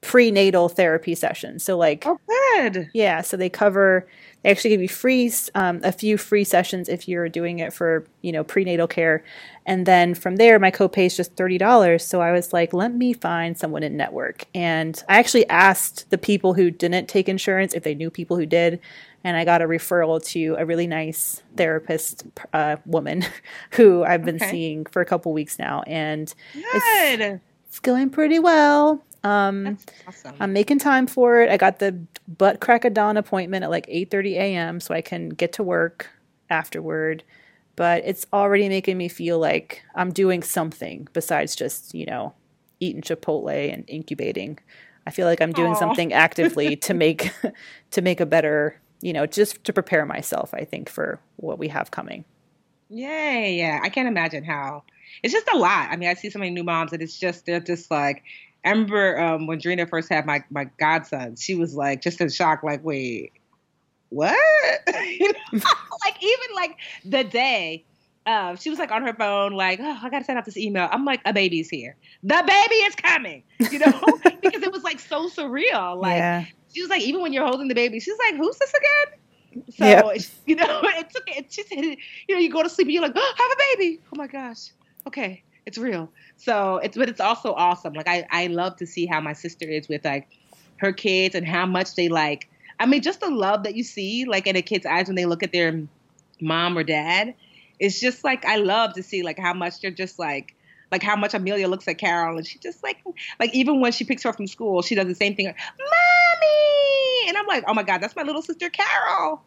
prenatal therapy sessions. So like, oh, good. Yeah, so they cover. They actually give you free um, a few free sessions if you're doing it for you know prenatal care, and then from there my copay is just thirty dollars. So I was like, let me find someone in network, and I actually asked the people who didn't take insurance if they knew people who did, and I got a referral to a really nice therapist uh, woman who I've been okay. seeing for a couple weeks now, and Good. It's, it's going pretty well. Um, awesome. I'm making time for it. I got the butt crack of dawn appointment at like 8:30 a.m. so I can get to work afterward. But it's already making me feel like I'm doing something besides just you know eating Chipotle and incubating. I feel like I'm doing Aww. something actively to make to make a better you know just to prepare myself. I think for what we have coming. Yay! Yeah, I can't imagine how it's just a lot. I mean, I see so many new moms and it's just they're just like I remember um, when Drina first had my my godson, she was like just in shock, like, wait, what? you know? like even like the day um, she was like on her phone, like, oh, I gotta send out this email. I'm like, a baby's here. The baby is coming, you know, because it was like so surreal. Like, yeah. she was like, even when you're holding the baby, she's like, who's this again? So, yep. you know, it took it. She said, you know, you go to sleep and you're like, oh, have a baby. Oh my gosh. Okay. It's real. So it's, but it's also awesome. Like, I, I love to see how my sister is with like her kids and how much they like, I mean, just the love that you see like in a kid's eyes when they look at their mom or dad it's just like I love to see like how much they're just like like how much Amelia looks at Carol and she just like like even when she picks her up from school, she does the same thing, mommy, and I'm like, oh my god, that's my little sister Carol,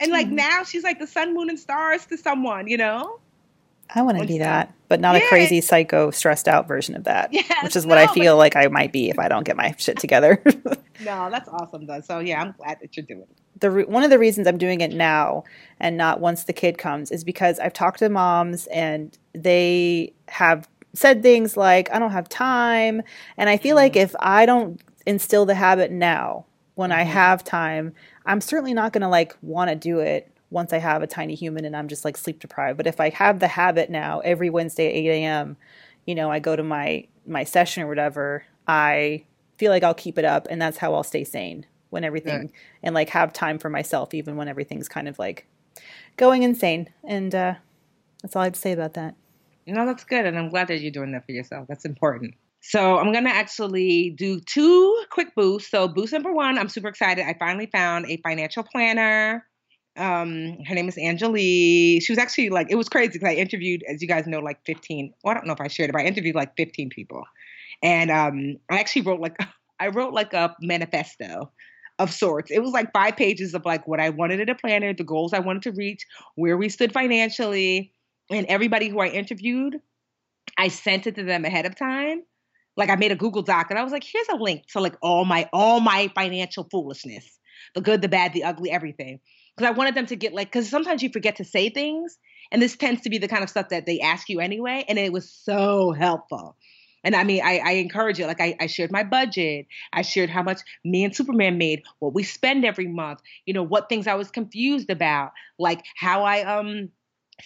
and like mm-hmm. now she's like the sun, moon, and stars to someone, you know. I want to be that, but not yeah. a crazy, psycho, stressed out version of that. Yes, which is what no, I feel like I might be if I don't get my shit together. no, that's awesome though. So yeah, I'm glad that you're doing it the re- one of the reasons I'm doing it now and not once the kid comes is because I've talked to moms and they have said things like I don't have time and I feel mm-hmm. like if I don't instill the habit now when mm-hmm. I have time I'm certainly not going to like want to do it once I have a tiny human and I'm just like sleep deprived. But if I have the habit now every Wednesday at 8 a.m you know I go to my my session or whatever I feel like I'll keep it up and that's how I'll stay sane when everything yeah. and like have time for myself even when everything's kind of like going insane. And uh that's all i have to say about that. No that's good and i'm glad that you're doing that for yourself. That's important. So i'm gonna actually do two quick boosts. So boost number one i'm super excited. I finally found a financial planner um her name is angelique she was actually like it was crazy because i interviewed as you guys know like 15 well i don't know if i shared it but i interviewed like 15 people and um i actually wrote like i wrote like a manifesto of sorts. It was like five pages of like what I wanted in a planner, the goals I wanted to reach, where we stood financially, and everybody who I interviewed, I sent it to them ahead of time. Like I made a Google Doc and I was like, here's a link to like all my all my financial foolishness. The good, the bad, the ugly, everything. Because I wanted them to get like because sometimes you forget to say things. And this tends to be the kind of stuff that they ask you anyway. And it was so helpful. And I mean, I, I encourage it. Like I, I shared my budget. I shared how much me and Superman made, what we spend every month, you know, what things I was confused about, like how I um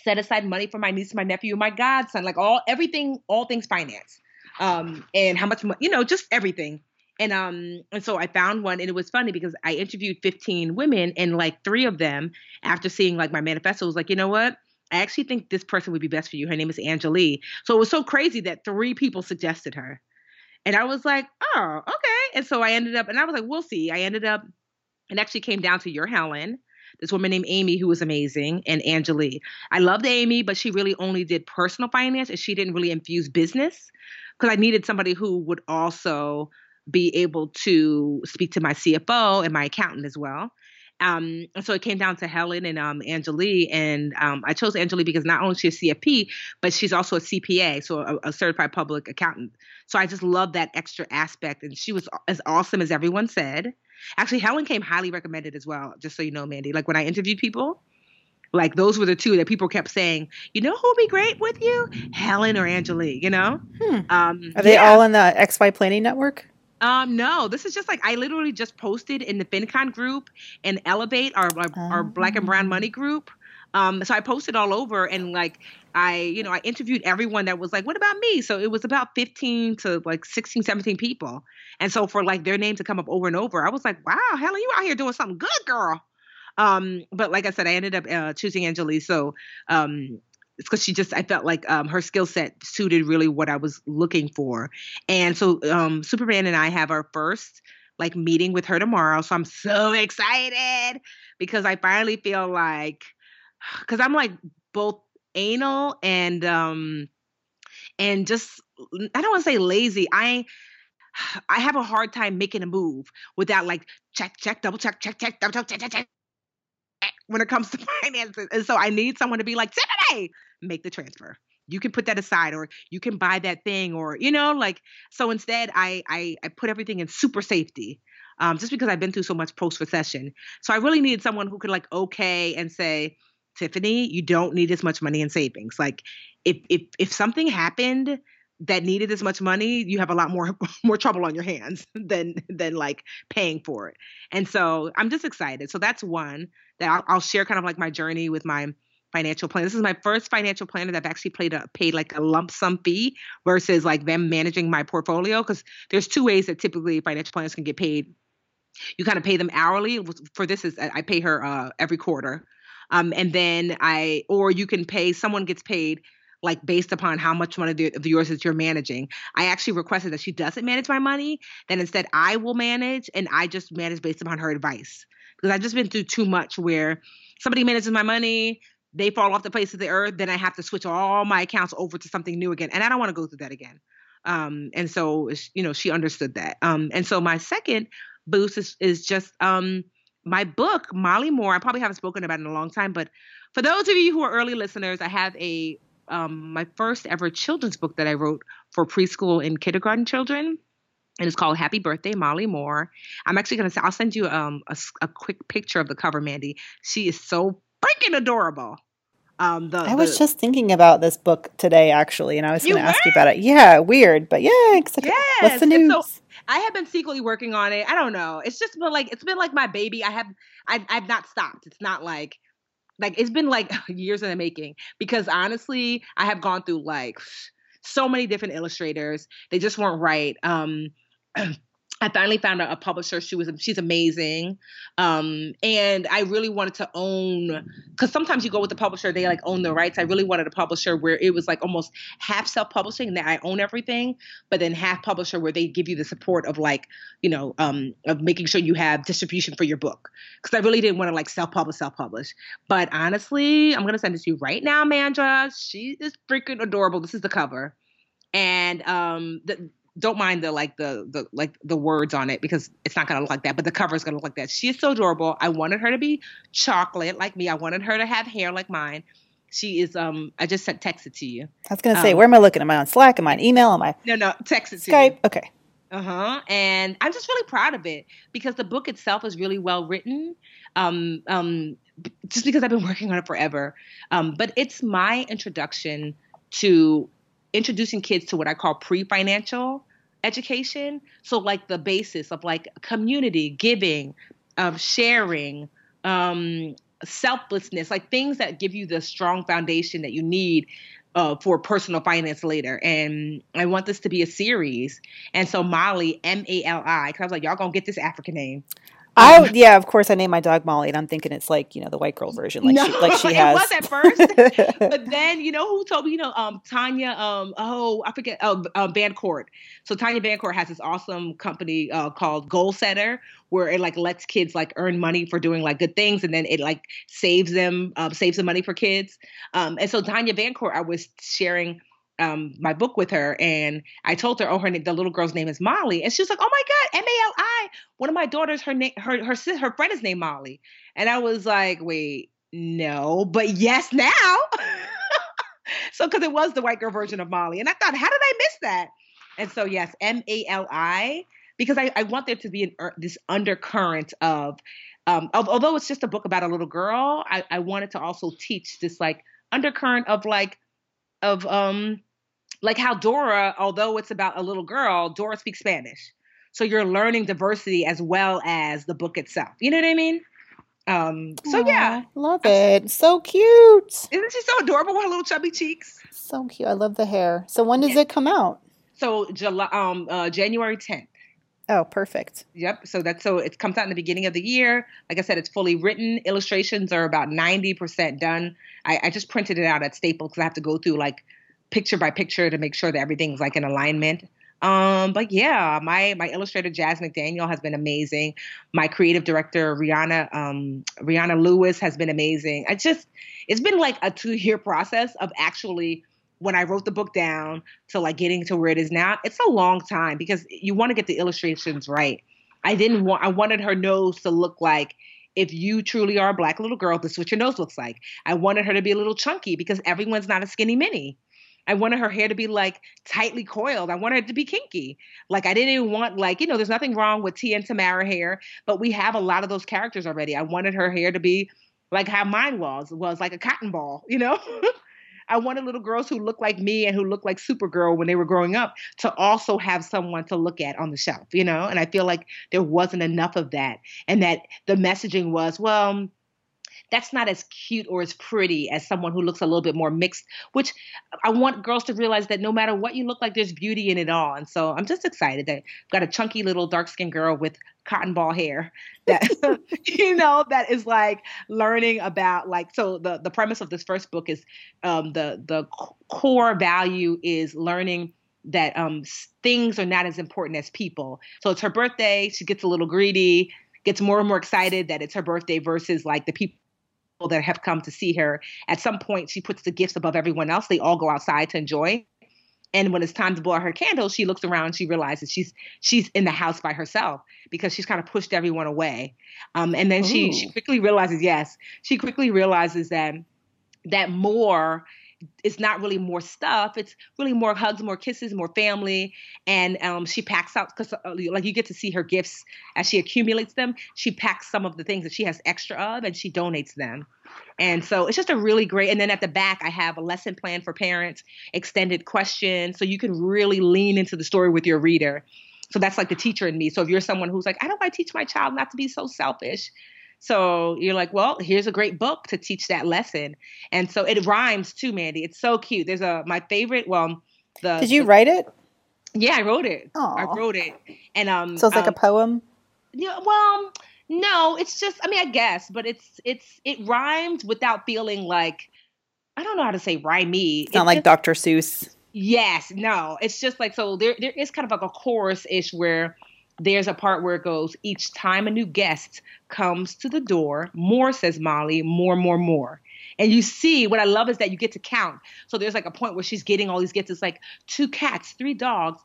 set aside money for my niece, my nephew, my godson, like all everything, all things finance. Um, and how much you know, just everything. And um, and so I found one, and it was funny because I interviewed 15 women, and like three of them, after seeing like my manifesto, was like, you know what? I actually think this person would be best for you. Her name is Angelique. So it was so crazy that three people suggested her. And I was like, oh, okay. And so I ended up, and I was like, we'll see. I ended up, and actually came down to your Helen, this woman named Amy, who was amazing, and Angelique. I loved Amy, but she really only did personal finance and she didn't really infuse business because I needed somebody who would also be able to speak to my CFO and my accountant as well. Um, and so it came down to Helen and um, Angelique, and um, I chose Angelique because not only she's a CFP, but she's also a CPA, so a, a, certified public accountant. So I just love that extra aspect, and she was as awesome as everyone said. Actually, Helen came highly recommended as well. Just so you know, Mandy, like when I interviewed people, like those were the two that people kept saying, you know who would be great with you? Helen or Angelique, you know? Hmm. Um, Are they yeah. all in the XY Planning Network? Um, no, this is just like I literally just posted in the FinCon group and Elevate, our our, our Black and Brown Money group. Um, so I posted all over and like I, you know, I interviewed everyone that was like, what about me? So it was about 15 to like 16, 17 people. And so for like their name to come up over and over, I was like, wow, Helen, you out here doing something good, girl. Um, but like I said, I ended up uh, choosing Angelique. So um, it's because she just I felt like um, her skill set suited really what I was looking for. And so um, Superman and I have our first like meeting with her tomorrow. So I'm so excited because I finally feel like because I'm like both anal and um and just I don't want to say lazy. I I have a hard time making a move without like check, check, double check, check, check, double check, check, check, check, when it comes to finances. And so I need someone to be like, Tiffany, make the transfer. You can put that aside or you can buy that thing or, you know, like, so instead I, I, I put everything in super safety. Um, just because I've been through so much post recession. So I really needed someone who could like, okay, and say, Tiffany, you don't need as much money in savings. Like if, if, if something happened that needed this much money, you have a lot more more trouble on your hands than than like paying for it. And so I'm just excited. So that's one that I'll, I'll share kind of like my journey with my financial plan. This is my first financial planner that I've actually paid a paid like a lump sum fee versus like them managing my portfolio. Because there's two ways that typically financial planners can get paid. You kind of pay them hourly. For this is I pay her uh, every quarter, um, and then I or you can pay someone gets paid like based upon how much money of yours that you're managing. I actually requested that she doesn't manage my money, then instead I will manage and I just manage based upon her advice. Because I've just been through too much where somebody manages my money, they fall off the face of the earth, then I have to switch all my accounts over to something new again. And I don't want to go through that again. Um, and so, you know, she understood that. Um, and so my second boost is, is just um, my book, Mali Moore. I probably haven't spoken about in a long time, but for those of you who are early listeners, I have a um, my first ever children's book that I wrote for preschool and kindergarten children. And it's called Happy Birthday, Mali Moore. I'm actually going to say, I'll send you um, a, a quick picture of the cover, Mandy. She is so freaking adorable. Um, the, I was the, just thinking about this book today, actually, and I was going to ask you about it. Yeah, weird, but yeah, yes. what's the news? So, I have been secretly working on it. I don't know. It's just been like it's been like my baby. I have I, I've not stopped. It's not like like it's been like years in the making because honestly, I have gone through like so many different illustrators. They just weren't right. Um I finally found a, a, publisher. She was she's amazing, um, and I really wanted to own because sometimes you go with the publisher, they like own the rights. I really wanted a publisher where it was like almost half self publishing and that I own everything, but then half publisher where they give you the support of like you know um, of making sure you have distribution for your book. Because I really didn't want to like self publish, self publish. But honestly, I'm gonna send this to you right now, Mandra. She is freaking adorable. This is the cover and um the don't mind the like the the like the words on it because it's not gonna look like that, but the cover is gonna look like that. She is so adorable. I wanted her to be chocolate like me. I wanted her to have hair like mine. She is um I just sent text it to you. I was gonna say, um, where am I looking? Am I on Slack? Am I on email? Am I No no, text it to Skype? Okay. Uh-huh. And I'm just really proud of it because the book itself is really well written. Um um just because I've been working on it forever. Um, but it's my introduction to introducing kids to what I call pre-financial education. So like the basis of like community, giving, of sharing, um, selflessness, like things that give you the strong foundation that you need uh, for personal finance later. And I want this to be a series. And so Mali, M A L I, because I was like, y'all gonna get this African name. I um, yeah, of course I named my dog Molly, and I'm thinking it's like you know the white girl version, like no, she, like she has. It was at first, but then you know who told me? You know, um, Tanya. Um, oh, I forget. Oh, uh, Van Court. So Tanya Van Court has this awesome company uh, called Goalsetter, where it like lets kids like earn money for doing like good things, and then it like saves them, uh, saves the money for kids. Um, and so Tanya Van Court, I was sharing um, my book with her, and I told her, oh, her the little girl's name is Molly, and she was like, oh my god, M A L I. One of my daughters, her name, her her her friend is named Molly, and I was like, wait, no, but yes now. so because it was the white girl version of Molly, and I thought, how did I miss that? And so yes, M A L I, because I, I want there to be an er, this undercurrent of, um, of, although it's just a book about a little girl, I, I wanted to also teach this like undercurrent of like of um like how Dora, although it's about a little girl, Dora speaks Spanish. So you're learning diversity as well as the book itself. You know what I mean? Um, so Aww, yeah. Love it. So cute. Isn't she so adorable with her little chubby cheeks? So cute. I love the hair. So when does yeah. it come out? So July um uh, January 10th. Oh, perfect. Yep. So that's so it comes out in the beginning of the year. Like I said, it's fully written. Illustrations are about 90% done. I, I just printed it out at Staples because I have to go through like picture by picture to make sure that everything's like in alignment. Um, but yeah, my my illustrator Jazz McDaniel has been amazing. My creative director Rihanna um, Rihanna Lewis has been amazing. I just it's been like a two year process of actually when I wrote the book down to like getting to where it is now. It's a long time because you want to get the illustrations right. I didn't want I wanted her nose to look like if you truly are a black little girl, this is what your nose looks like. I wanted her to be a little chunky because everyone's not a skinny mini. I wanted her hair to be like tightly coiled. I wanted it to be kinky. Like I didn't even want like, you know, there's nothing wrong with Tia and Tamera hair, but we have a lot of those characters already. I wanted her hair to be like how mine was, was like a cotton ball, you know? I wanted little girls who looked like me and who looked like Supergirl when they were growing up to also have someone to look at on the shelf, you know? And I feel like there wasn't enough of that. And that the messaging was, well, that's not as cute or as pretty as someone who looks a little bit more mixed, which I want girls to realize that no matter what you look like, there's beauty in it all. And so I'm just excited that I've got a chunky little dark skinned girl with cotton ball hair that, you know, that is like learning about like, so the, the premise of this first book is um, the, the core value is learning that um, things are not as important as people. So it's her birthday. She gets a little greedy, gets more and more excited that it's her birthday versus like the people that have come to see her. At some point, she puts the gifts above everyone else. They all go outside to enjoy. And when it's time to blow out her candles, she looks around. She realizes she's she's in the house by herself because she's kind of pushed everyone away. Um, and then she she quickly realizes, yes, she quickly realizes that that more it's not really more stuff. It's really more hugs, more kisses, more family. And um, she packs out because, uh, like, you get to see her gifts as she accumulates them. She packs some of the things that she has extra of, and she donates them. And so it's just a really great. And then at the back, I have a lesson plan for parents, extended questions, so you can really lean into the story with your reader. So that's like the teacher in me. So if you're someone who's like, I don't want to teach my child not to be so selfish, so you're like, well, here's a great book to teach that lesson. And so it rhymes too, Mandy. It's so cute. There's a my favorite. Well, the did you the, write it? Yeah, I wrote it. Aww. I wrote it, and um. So it's like um, a poem. Yeah. Well, no, it's just. I mean, I guess, but it's it's it rhymes without feeling like I don't know how to say rhymey. It's not like just, Dr. Seuss. Yes, no. It's just like so there there is kind of like a chorus ish where there's a part where it goes, each time a new guest comes to the door, more, says Mali, more, more, more. And you see, what I love is that you get to count. So there's like a point where she's getting all these gifts. It's like two cats, three dogs,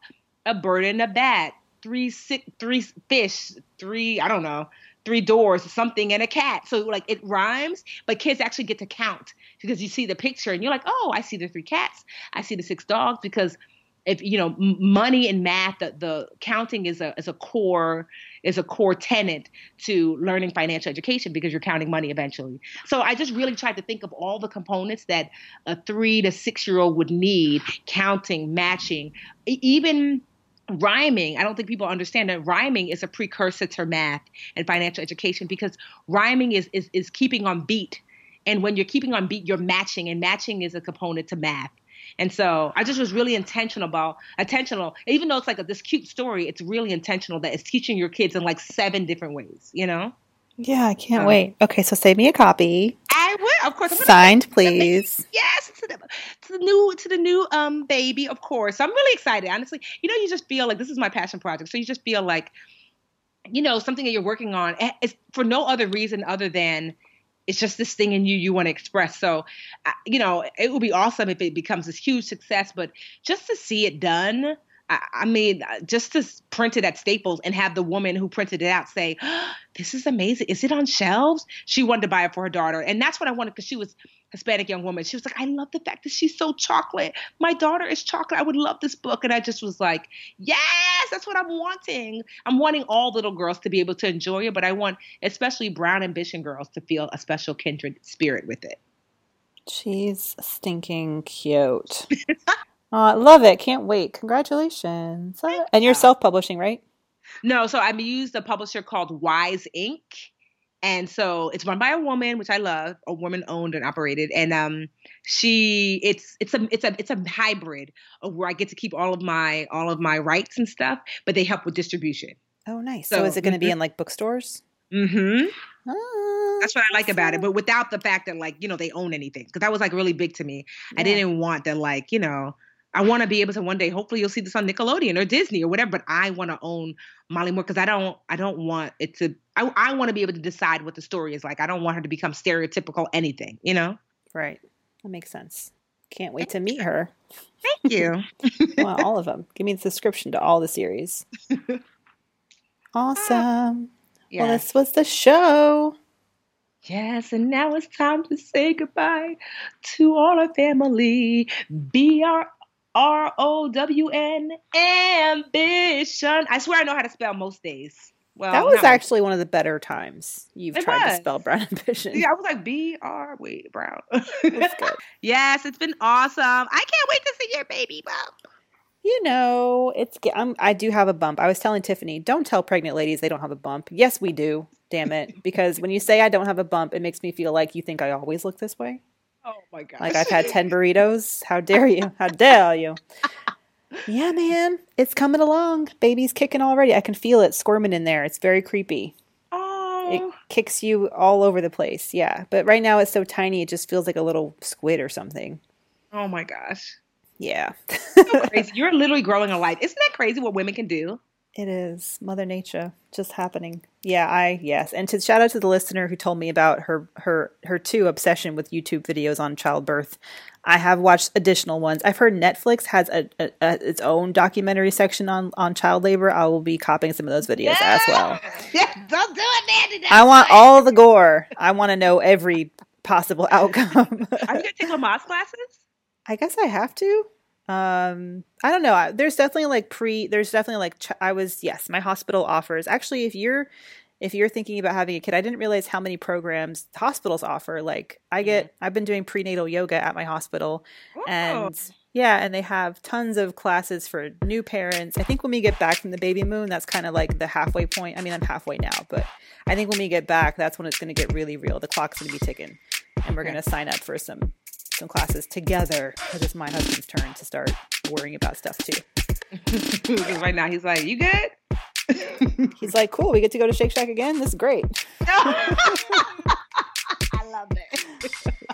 a bird and a bat, three sick, three fish, three, I don't know, three doors, something, and a cat. So like it rhymes, but kids actually get to count because you see the picture and you're like, oh, I see the three cats, I see the six dogs because – if you know money and math the, the counting is a is a core is a core tenet to learning financial education because you're counting money eventually. So i just really tried to think of all the components that a three to six year old would need counting matching even rhyming. I don't think people understand that rhyming is a precursor to math and financial education because rhyming is is, is keeping on beat. And when you're keeping on beat you're matching and matching is a component to math and so I just was really intentional about intentional, even though it's like a, this cute story, it's really intentional that it's teaching your kids in like seven different ways, you know? Yeah, I can't wait. Okay, so save me a copy. I will, of course. Signed, please. Yes, to the, to the new to the new um baby, of course. So I'm really excited. Honestly, you know, you just feel like this is my passion project. So you just feel like, you know, something that you're working on is for no other reason other than it's just this thing in you you want to express. So, you know, it would be awesome if it becomes this huge success, but just to see it done, I, I mean, just to print it at Staples and have the woman who printed it out say, oh, "This is amazing! Is it on shelves?" She wanted to buy it for her daughter, and that's what I wanted because she was Hispanic young woman. She was like, I love the fact that she's so chocolate. My daughter is chocolate. I would love this book. And I just was like, yes, that's what I'm wanting. I'm wanting all little girls to be able to enjoy it, but I want especially brown ambition girls to feel a special kindred spirit with it. She's stinking cute. uh, love it. Can't wait. Congratulations. Uh, and you're self publishing, right? No, so I used a publisher called Wise Ink. and so it's run by a woman which i love a woman owned and operated. And um she it's it's a it's a it's a hybrid of where i get to keep all of my all of my rights and stuff but they help with distribution. Oh nice. So, so is it going to mm-hmm. be in like bookstores? Mm-hmm. Oh, that's what i like about it but without the fact that like you know they own anything because that was like really big to me. Yeah. i didn't want that like you know I want to be able to one day. Hopefully, you'll see this on Nickelodeon or Disney or whatever. But I want to own Mali Moore because I don't. I don't want it to. I, I want to be able to decide what the story is like. I don't want her to become stereotypical anything. You know. Right. That makes sense. Can't wait to meet her. Thank you. well, all of them. Give me the subscription to all the series. Awesome. Yeah. Well, this was the show. Yes, and now it's time to say goodbye to all our family. Be our R O W N ambition. I swear I know how to spell most days. Well, that was actually one of the better times you've It tried to spell brown ambition. Yeah, I was like B R wait brown. Yes, it's been awesome. I can't wait to see your baby bump. You know, it's I'm, I do have a bump. I was telling Tiffany, don't tell pregnant ladies they don't have a bump. Yes, we do. Damn it, because when you say I don't have a bump, it makes me feel like you think I always look this way. Oh my god! Like I've had 10 burritos. How dare you? How dare you? Yeah, man, it's coming along. Baby's kicking already. I can feel it squirming in there. It's very creepy. oh, It kicks you all over the place. Yeah, but right now it's so tiny, it just feels like a little squid or something. oh my gosh! Yeah, So crazy. You're literally growing a life. Isn't that crazy what women can do? It is Mother Nature just happening. Yeah, I yes, and to shout out to the listener who told me about her her her two obsession with YouTube videos on childbirth. I have watched additional ones. I've heard Netflix has a, a, a its own documentary section on on child labor. I will be copying some of those videos as well. Yeah, don't do it, Nandy. I want all the gore. I want to know every possible outcome. Are you gonna take Lamaze classes? I guess I have to. Um, I don't know. There's definitely like pre. There's definitely like ch- I was yes. My hospital offers actually. If you're if you're thinking about having a kid, I didn't realize how many programs hospitals offer. Like I get, I've been doing prenatal yoga at my hospital, and yeah, and they have tons of classes for new parents. I think when we get back from the baby moon, that's kind of like the halfway point. I mean, I'm halfway now, but I think when we get back, that's when it's going to get really real. The clock's going to be ticking, and we're Okay. going to sign up for some some classes together because it's my husband's turn to start worrying about stuff too. right now he's like, "You good?" He's like, "Cool, we get to go to Shake Shack again. This is great." I love it.